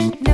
Now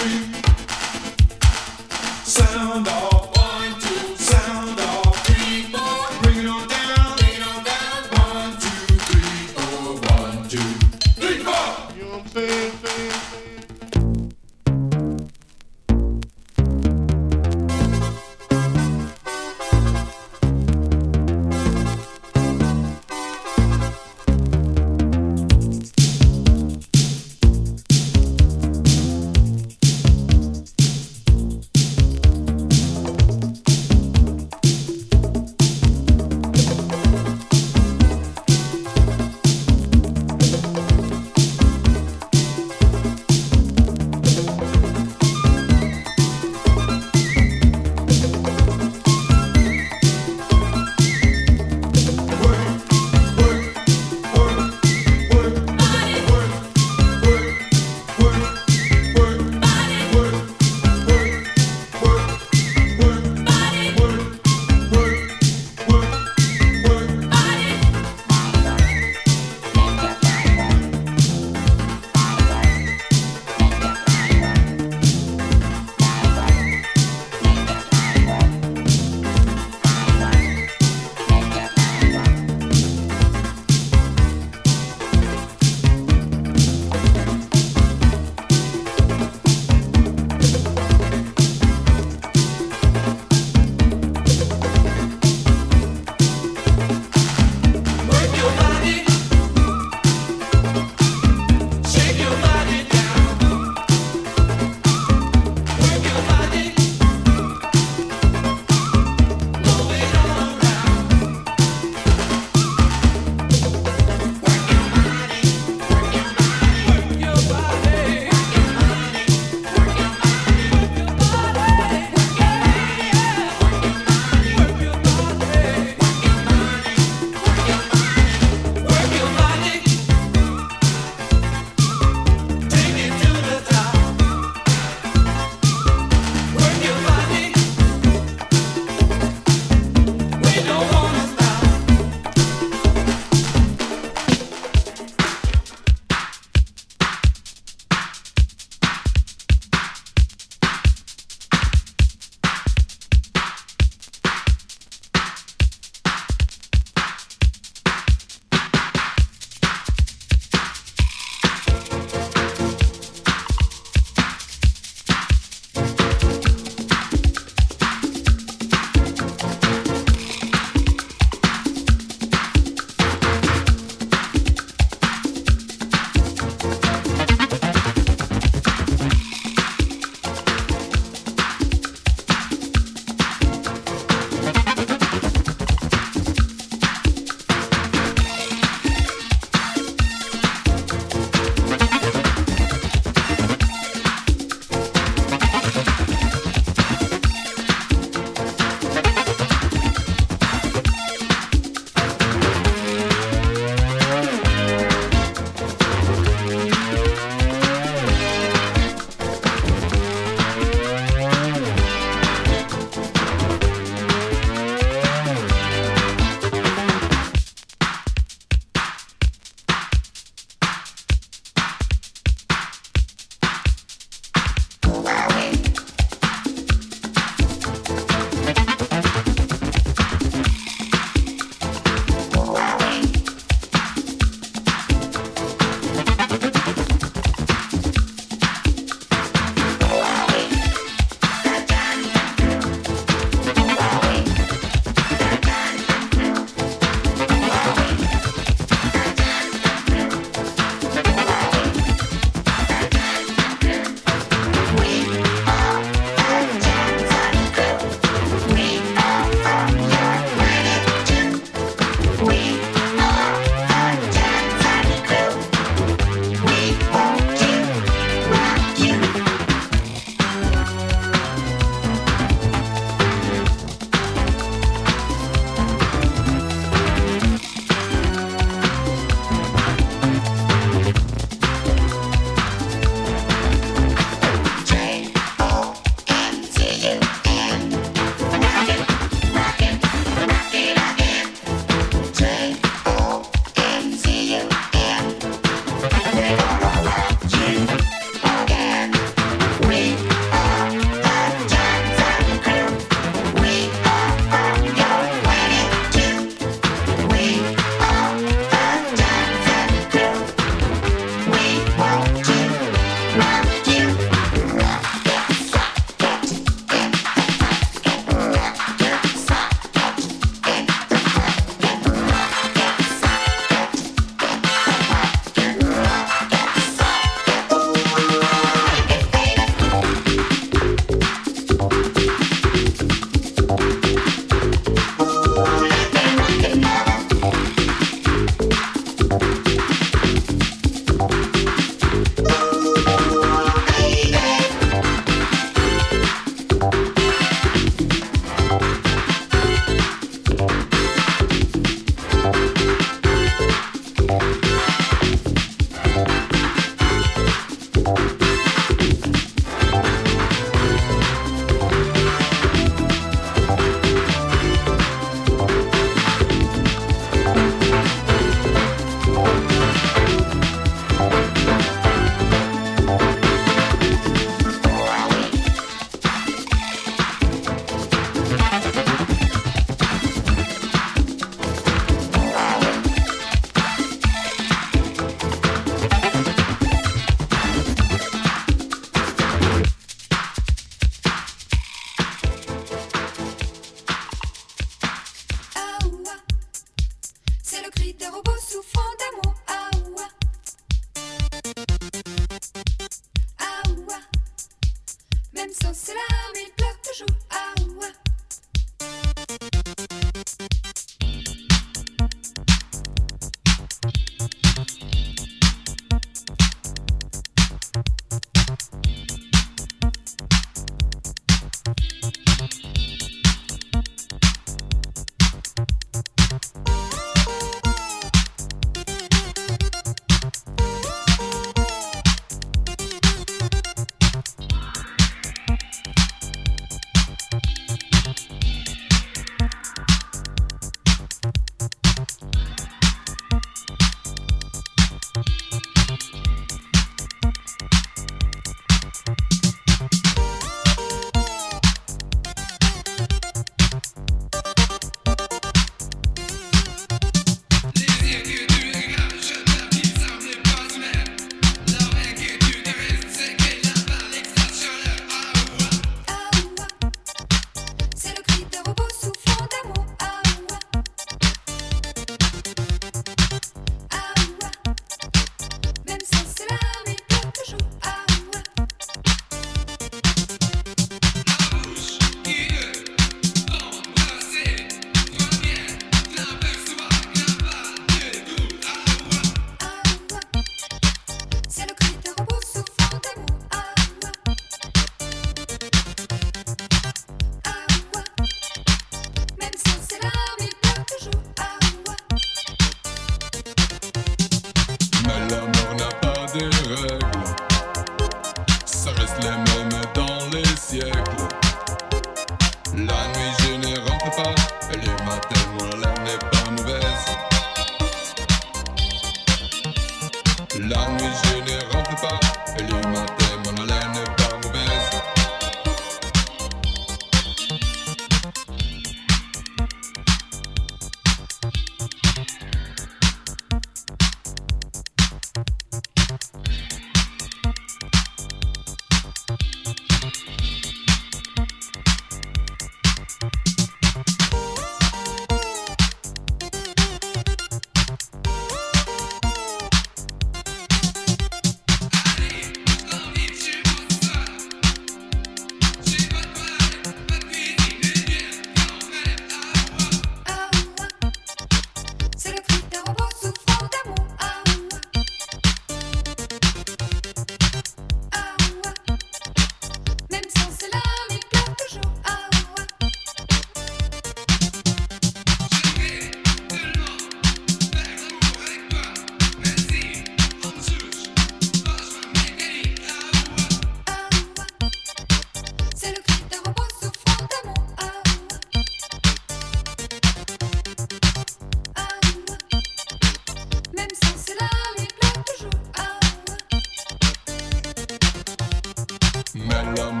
and your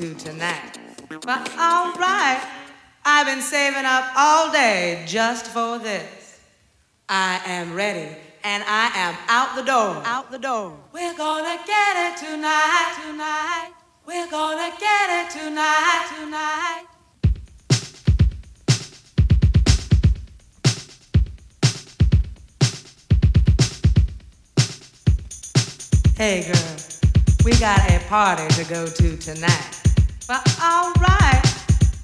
to tonight. But all right, I've been saving up all day just for this. I am ready and I am out the door. Out the door. We're gonna get it tonight, tonight. We're gonna get it tonight, tonight. Hey girl, we got a party to go to tonight. But alright,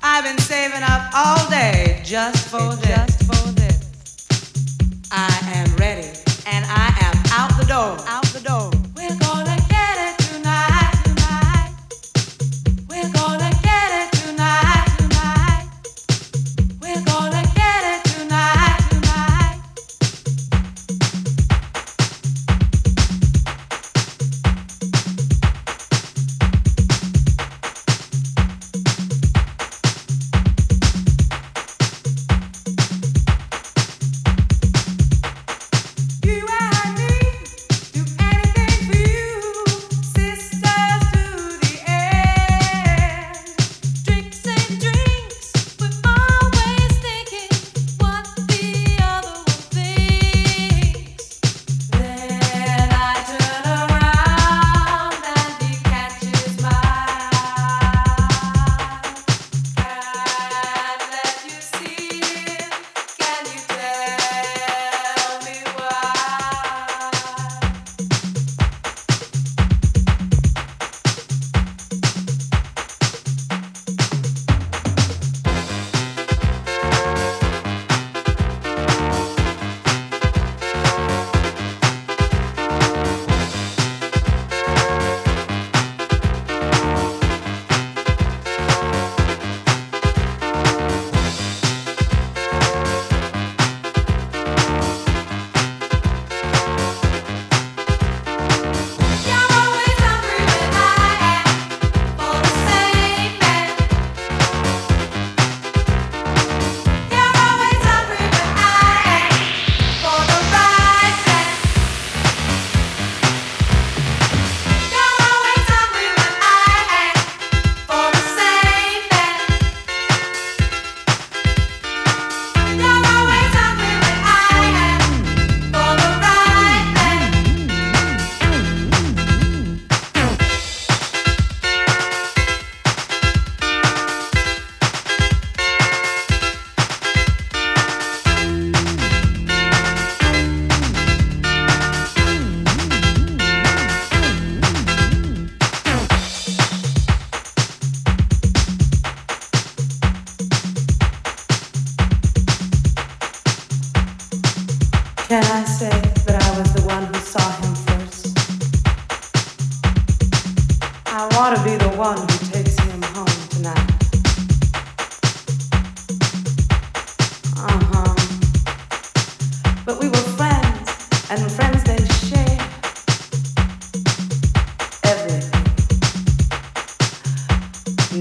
I've been saving up all day just for this. Just for this. I am ready and I am out the door. Out the door.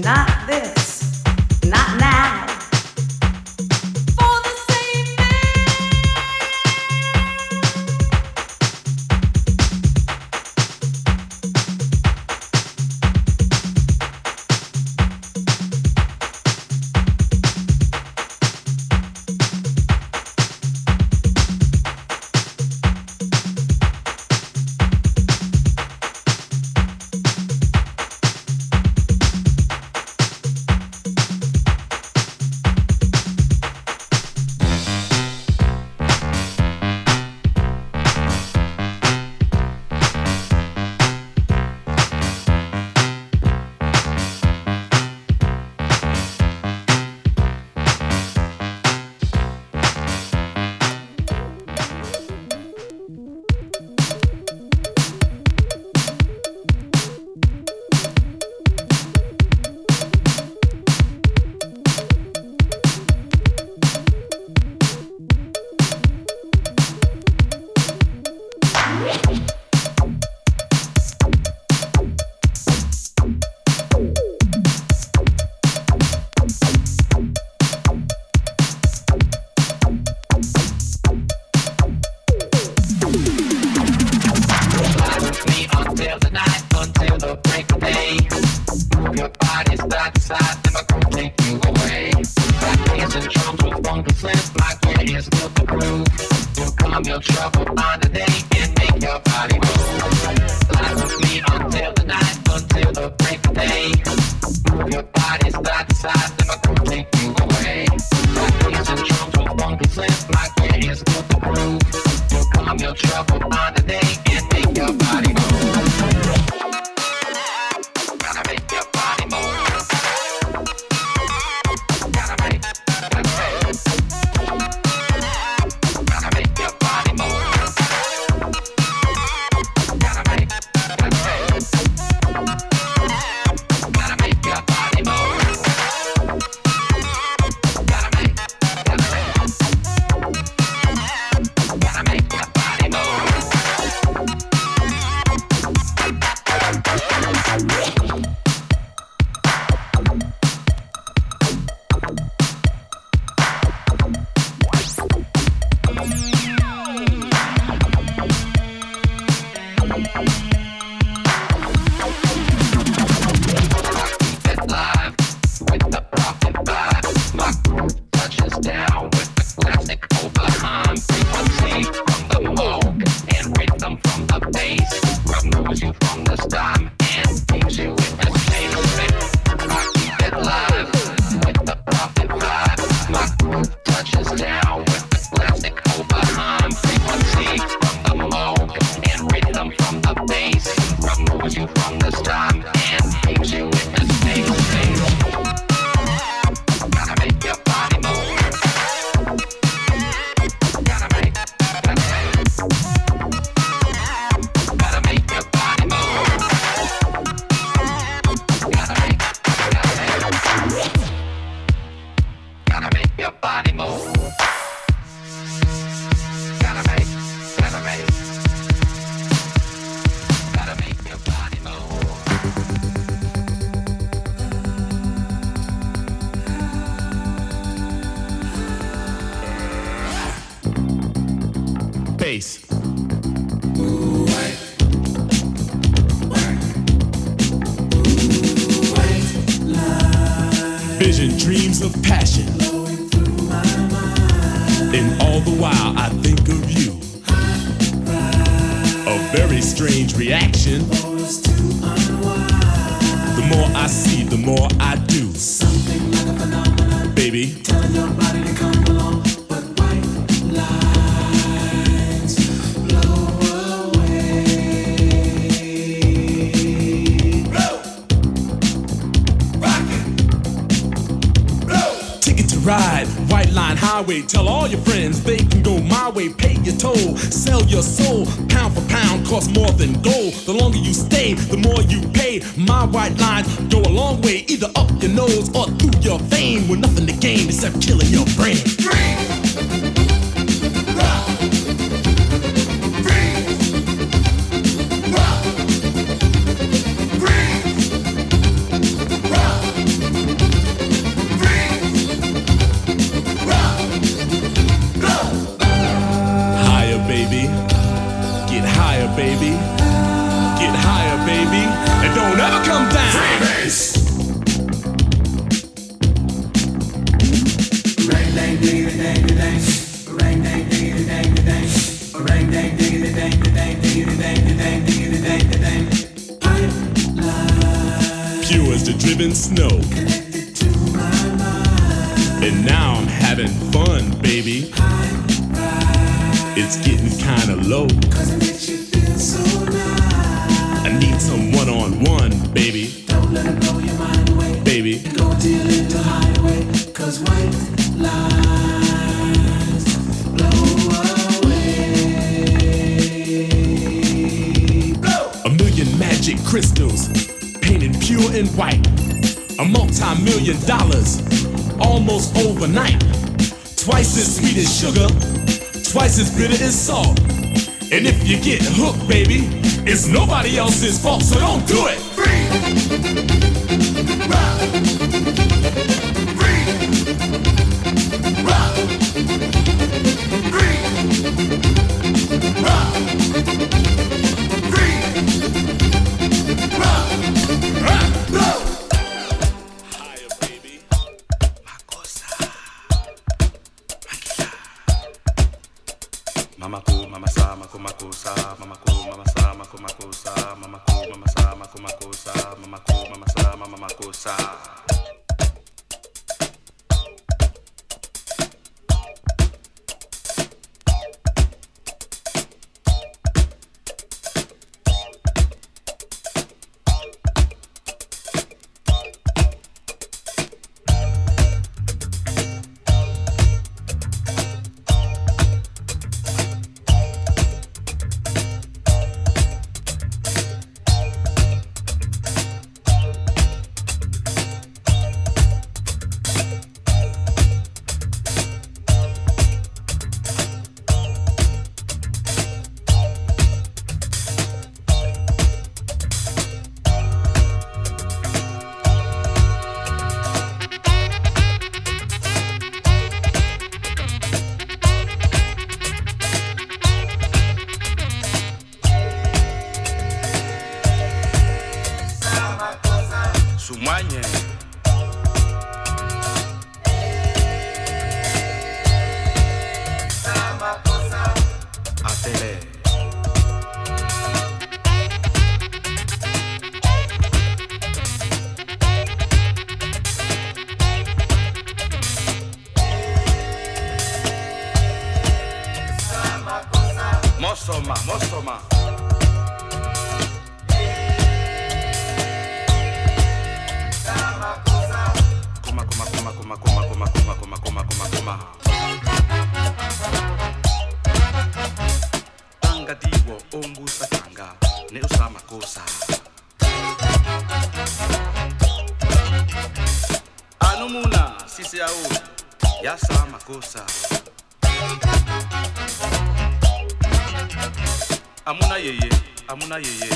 Ticket to you pay My white lines. Go a long way, either up your nose or through your vein, with nothing to gain except killing your brain. And if you get hooked, baby, it's nobody else's fault, so don't do it. Free. kosa amuna yeye amuna yeye.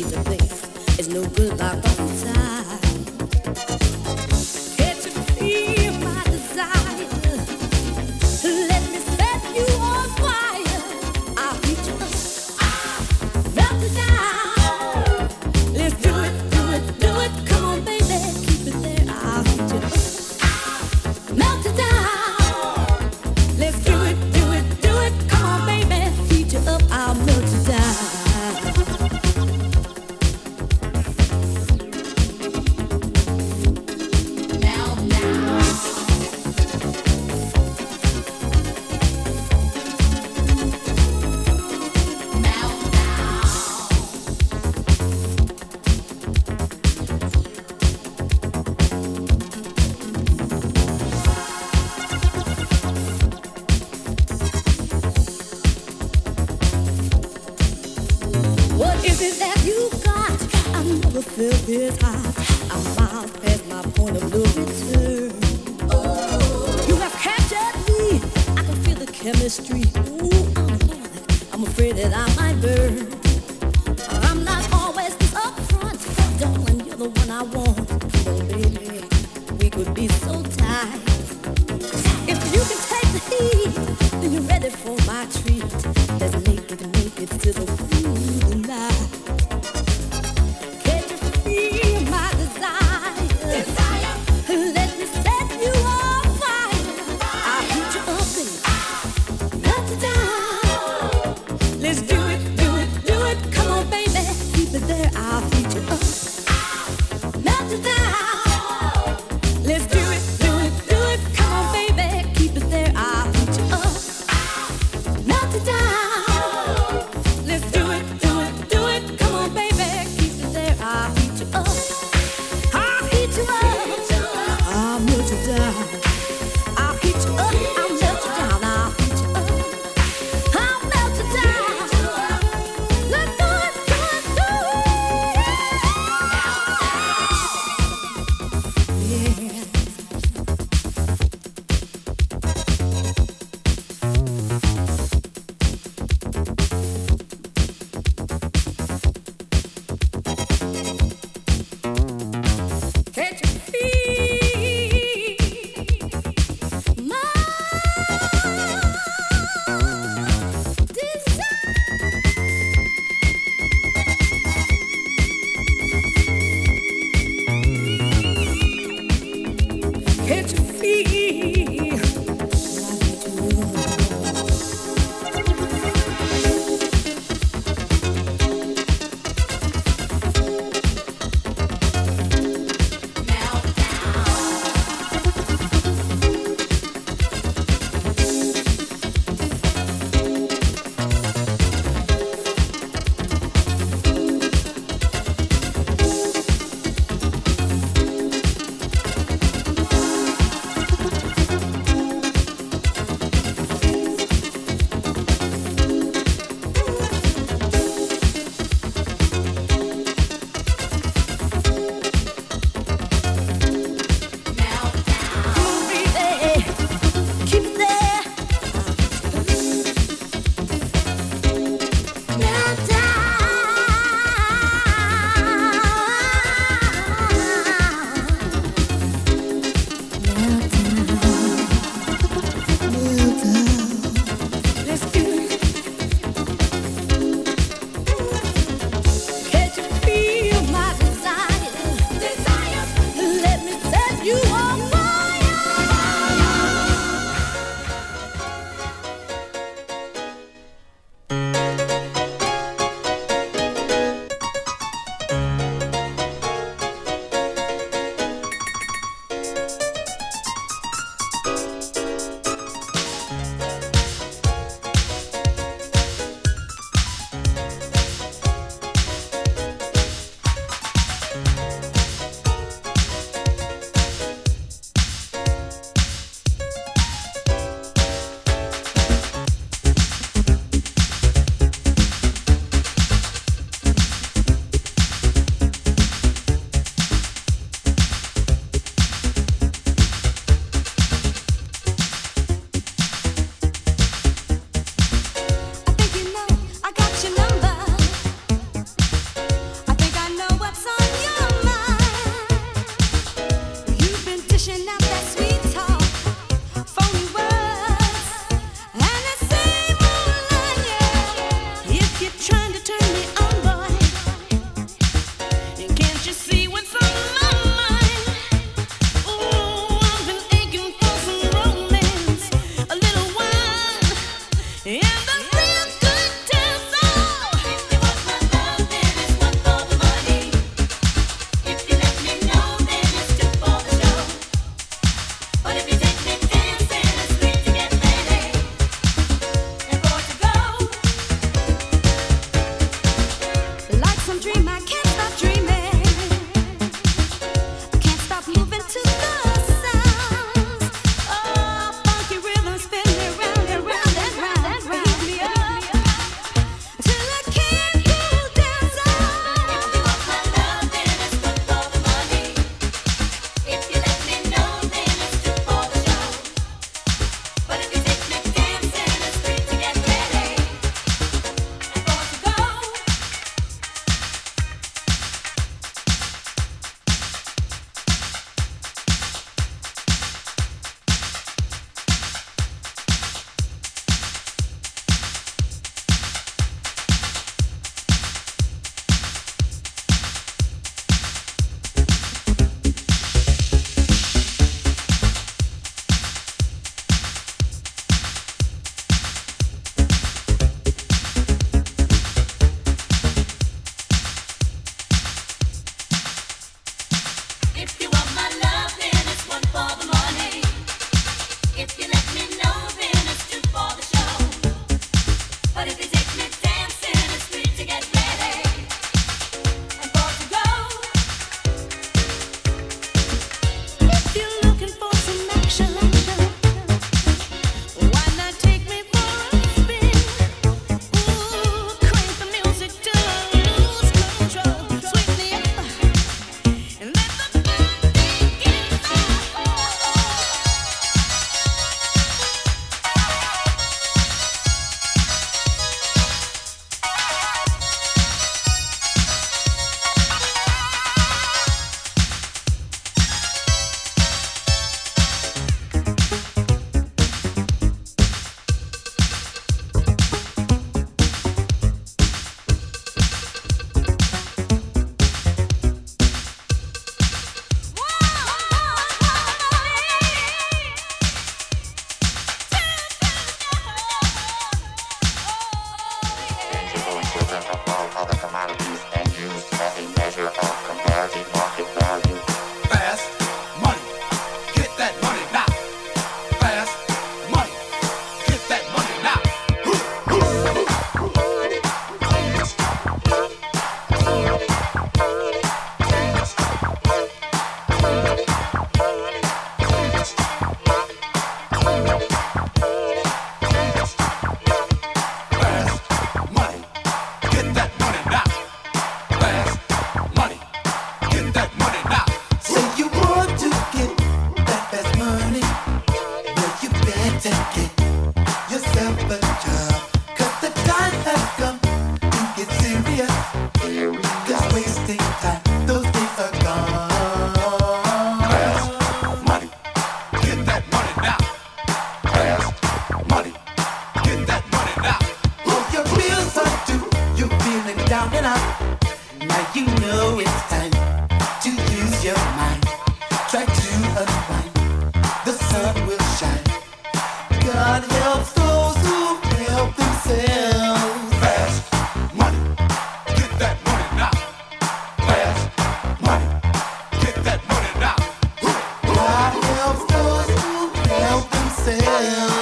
I.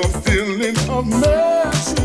a feeling of magic.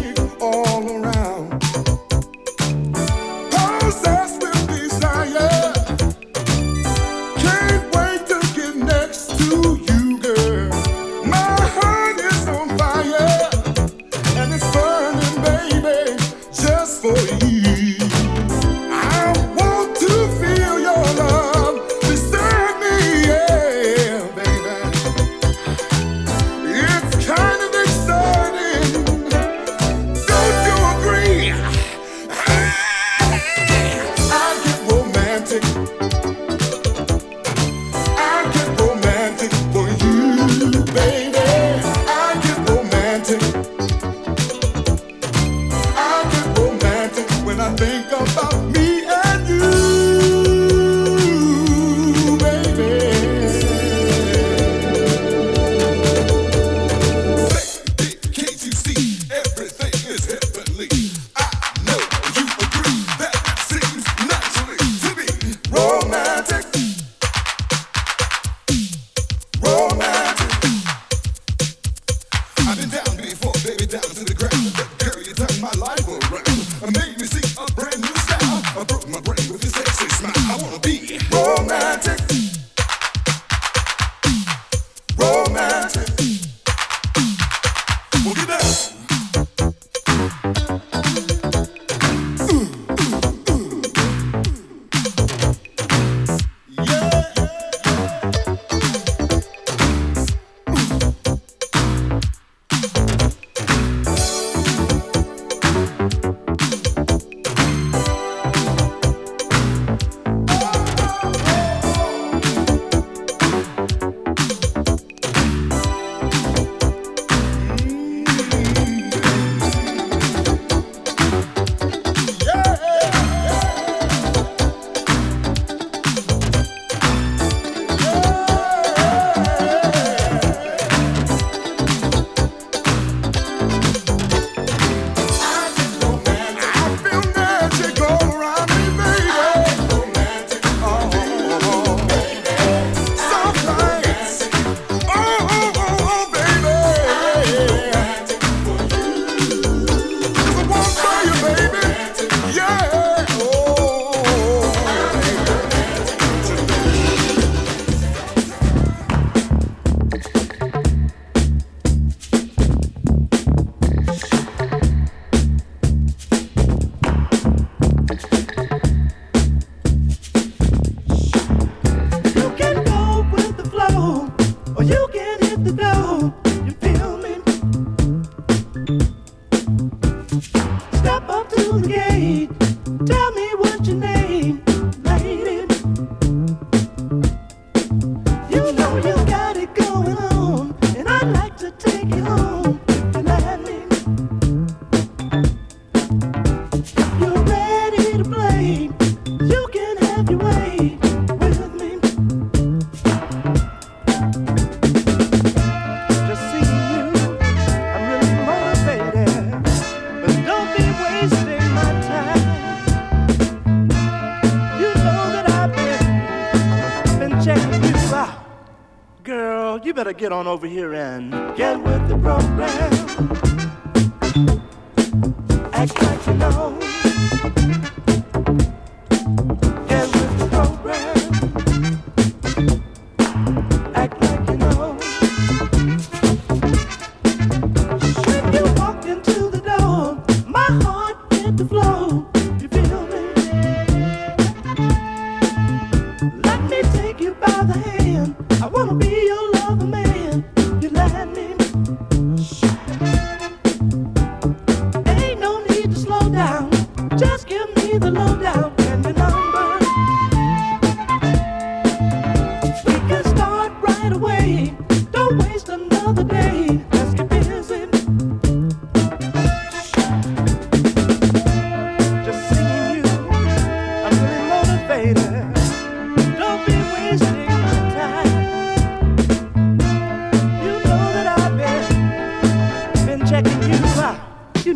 Get on over here and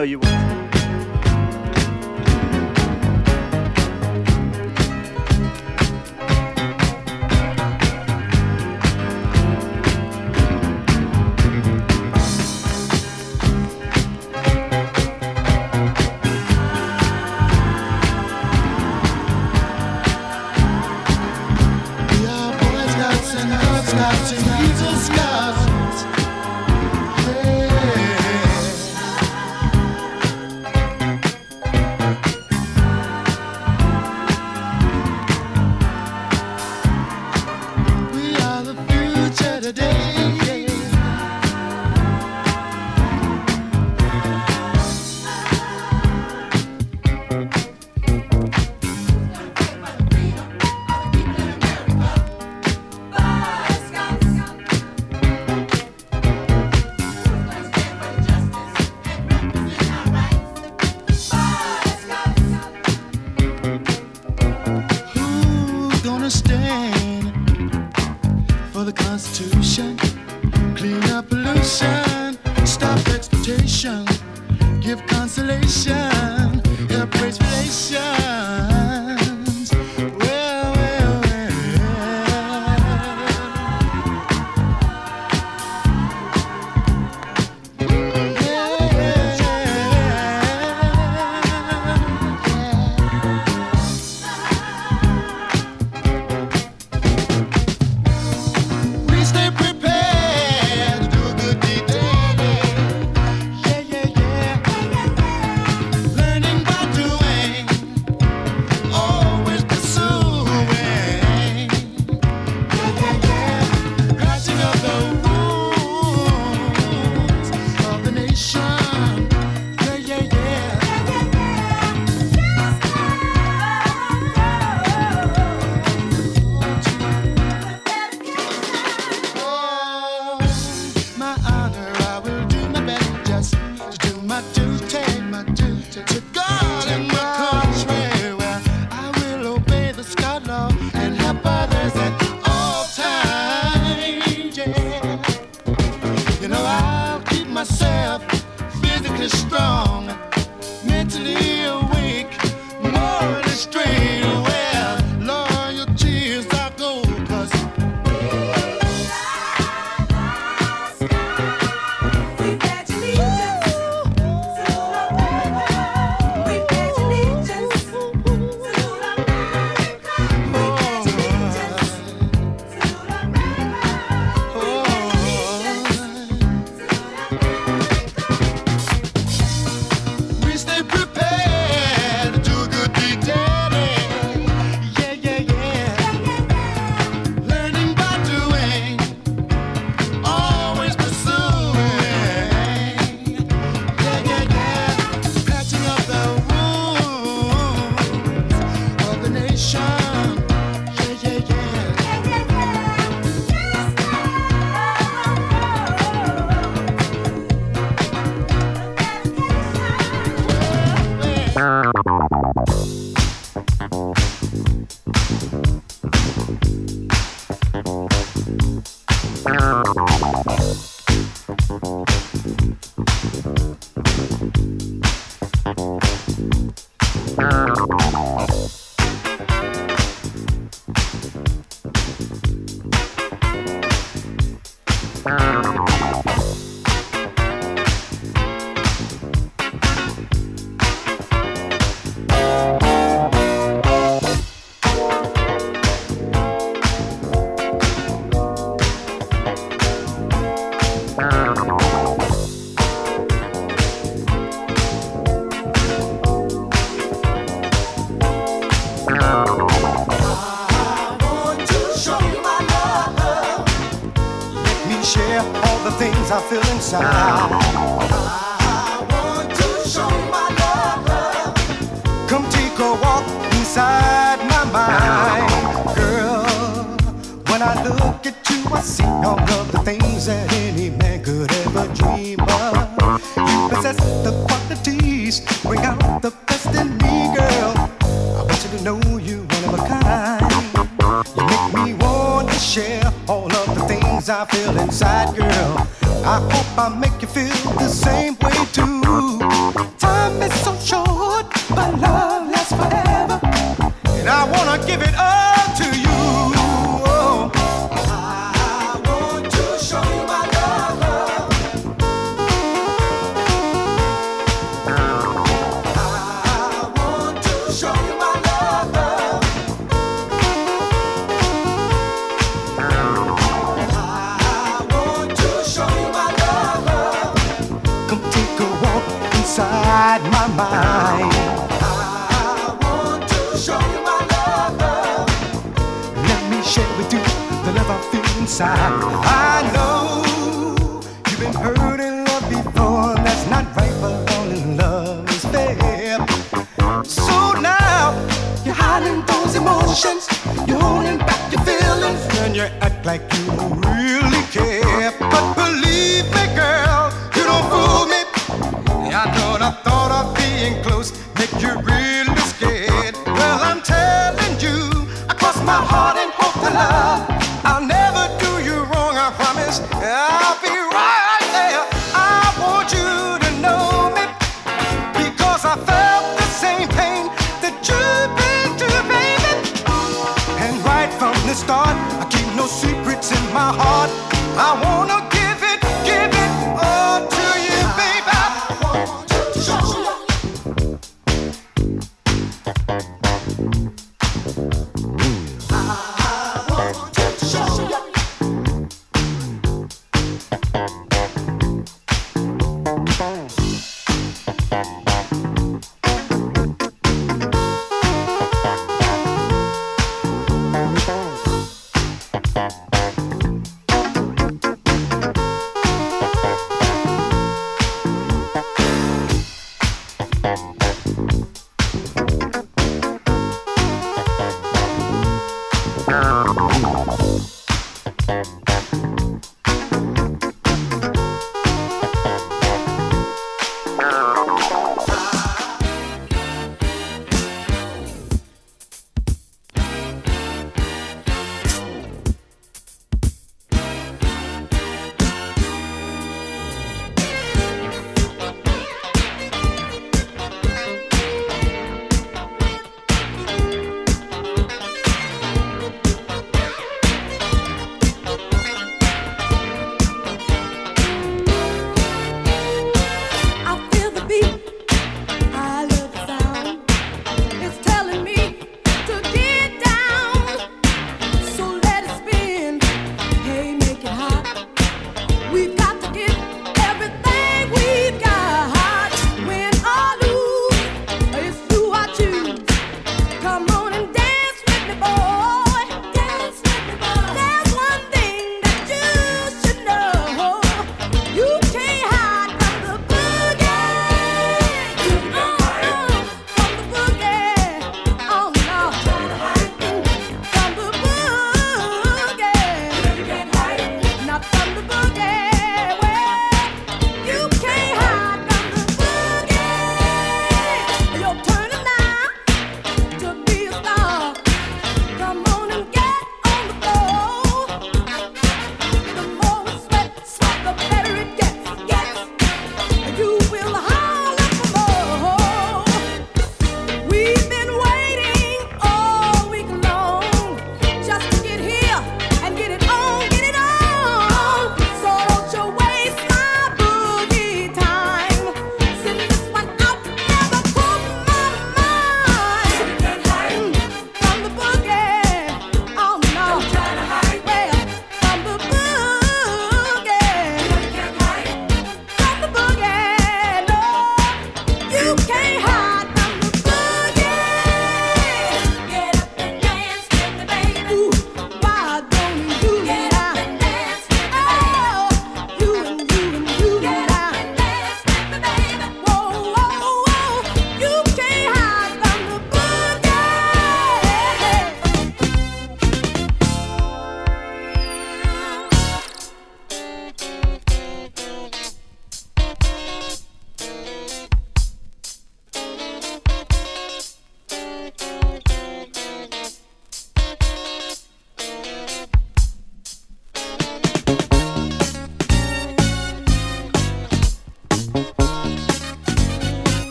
know you would. I feel inside. I want to show my love. Come take a walk inside my mind, girl. When I look at you, I see all of the things that any man could ever dream of. You possess the qualities, bring out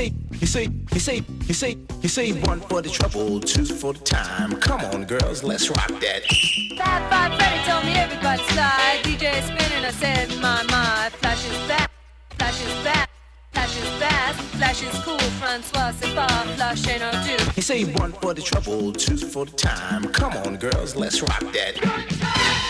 say, he say, he say, he say, one for the trouble, two for the time. Come on, girls, let's rock that. Fab Five Freddy told me everybody slide. DJ spinning, I said, my, my. Flash is back, flash is back. Flash is fast, flash is cool, Francois, c'est pas, flash ain't no do. He say one for the trouble, two for the time. Come on, girls, let's rock that.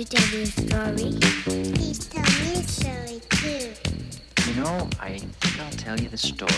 Why tell me a story? Please tell me a story too. You know, I think I'll tell you the story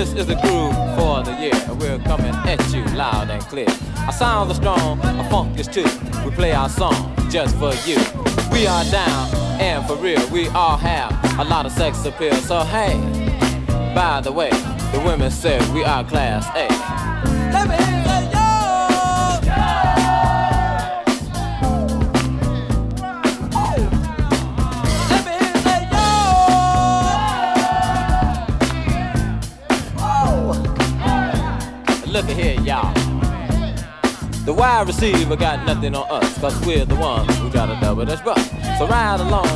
This is the groove for the year. We're coming at you loud and clear. Our sounds are strong, our funk is too. We play our song just for you. We are down and for real. We all have a lot of sex appeal. So hey, by the way, the women say we are class A. Let me Look at here, y'all. The wide receiver got nothing on us, cause we're the ones who got a double dutch bus. So ride along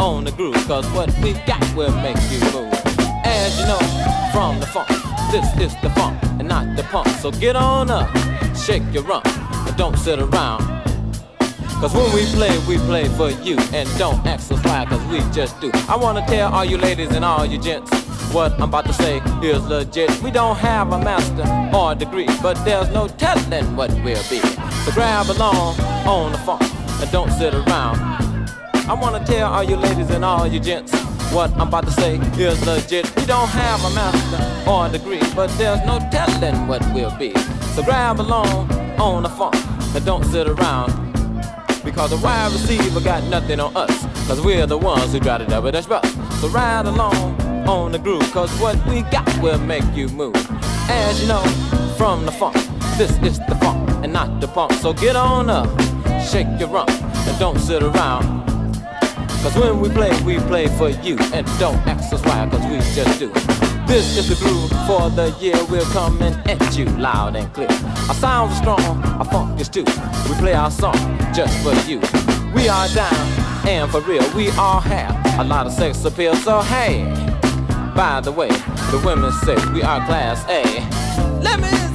on the groove, cause what we got will make you move. As you know, from the funk, this is the funk and not the punk. So get on up, shake your rump, and don't sit around. Cause when we play, we play for you. And don't act so sly, cause we just do. I wanna tell all you ladies and all you gents what I'm about to say is legit. We don't have a master or a degree, but there's no telling what we'll be. So grab along on the funk and don't sit around. I wanna tell all you ladies and all you gents what I'm about to say is legit. We don't have a master or a degree, but there's no telling what we'll be. So grab along on the funk and don't sit around. Because the wide receiver got nothing on us. Cause we're the ones who got the double dutch bus. So ride along on the groove. Cause what we got will make you move. As you know, from the funk, this is the funk and not the punk. So get on up, shake your rump, and don't sit around. Cause when we play, we play for you. And don't ask us sly, cause we just do. This is the groove for the year. We're coming at you loud and clear. Our sounds are strong, our funk is too. We play our song just for you. We are down and for real. We all have a lot of sex appeal. So hey, by the way, the women say we are class A. Let me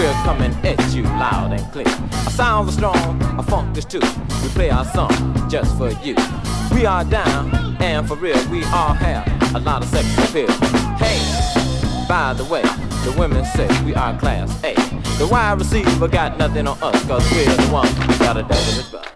We're coming at you loud and clear. Our sounds are strong, our funk is too. We play our song just for you. We are down and for real, we all have a lot of sex appeal. Hey, by the way, the women say we are class A. The wide receiver got nothing on us, cause we're the ones who got a dozen double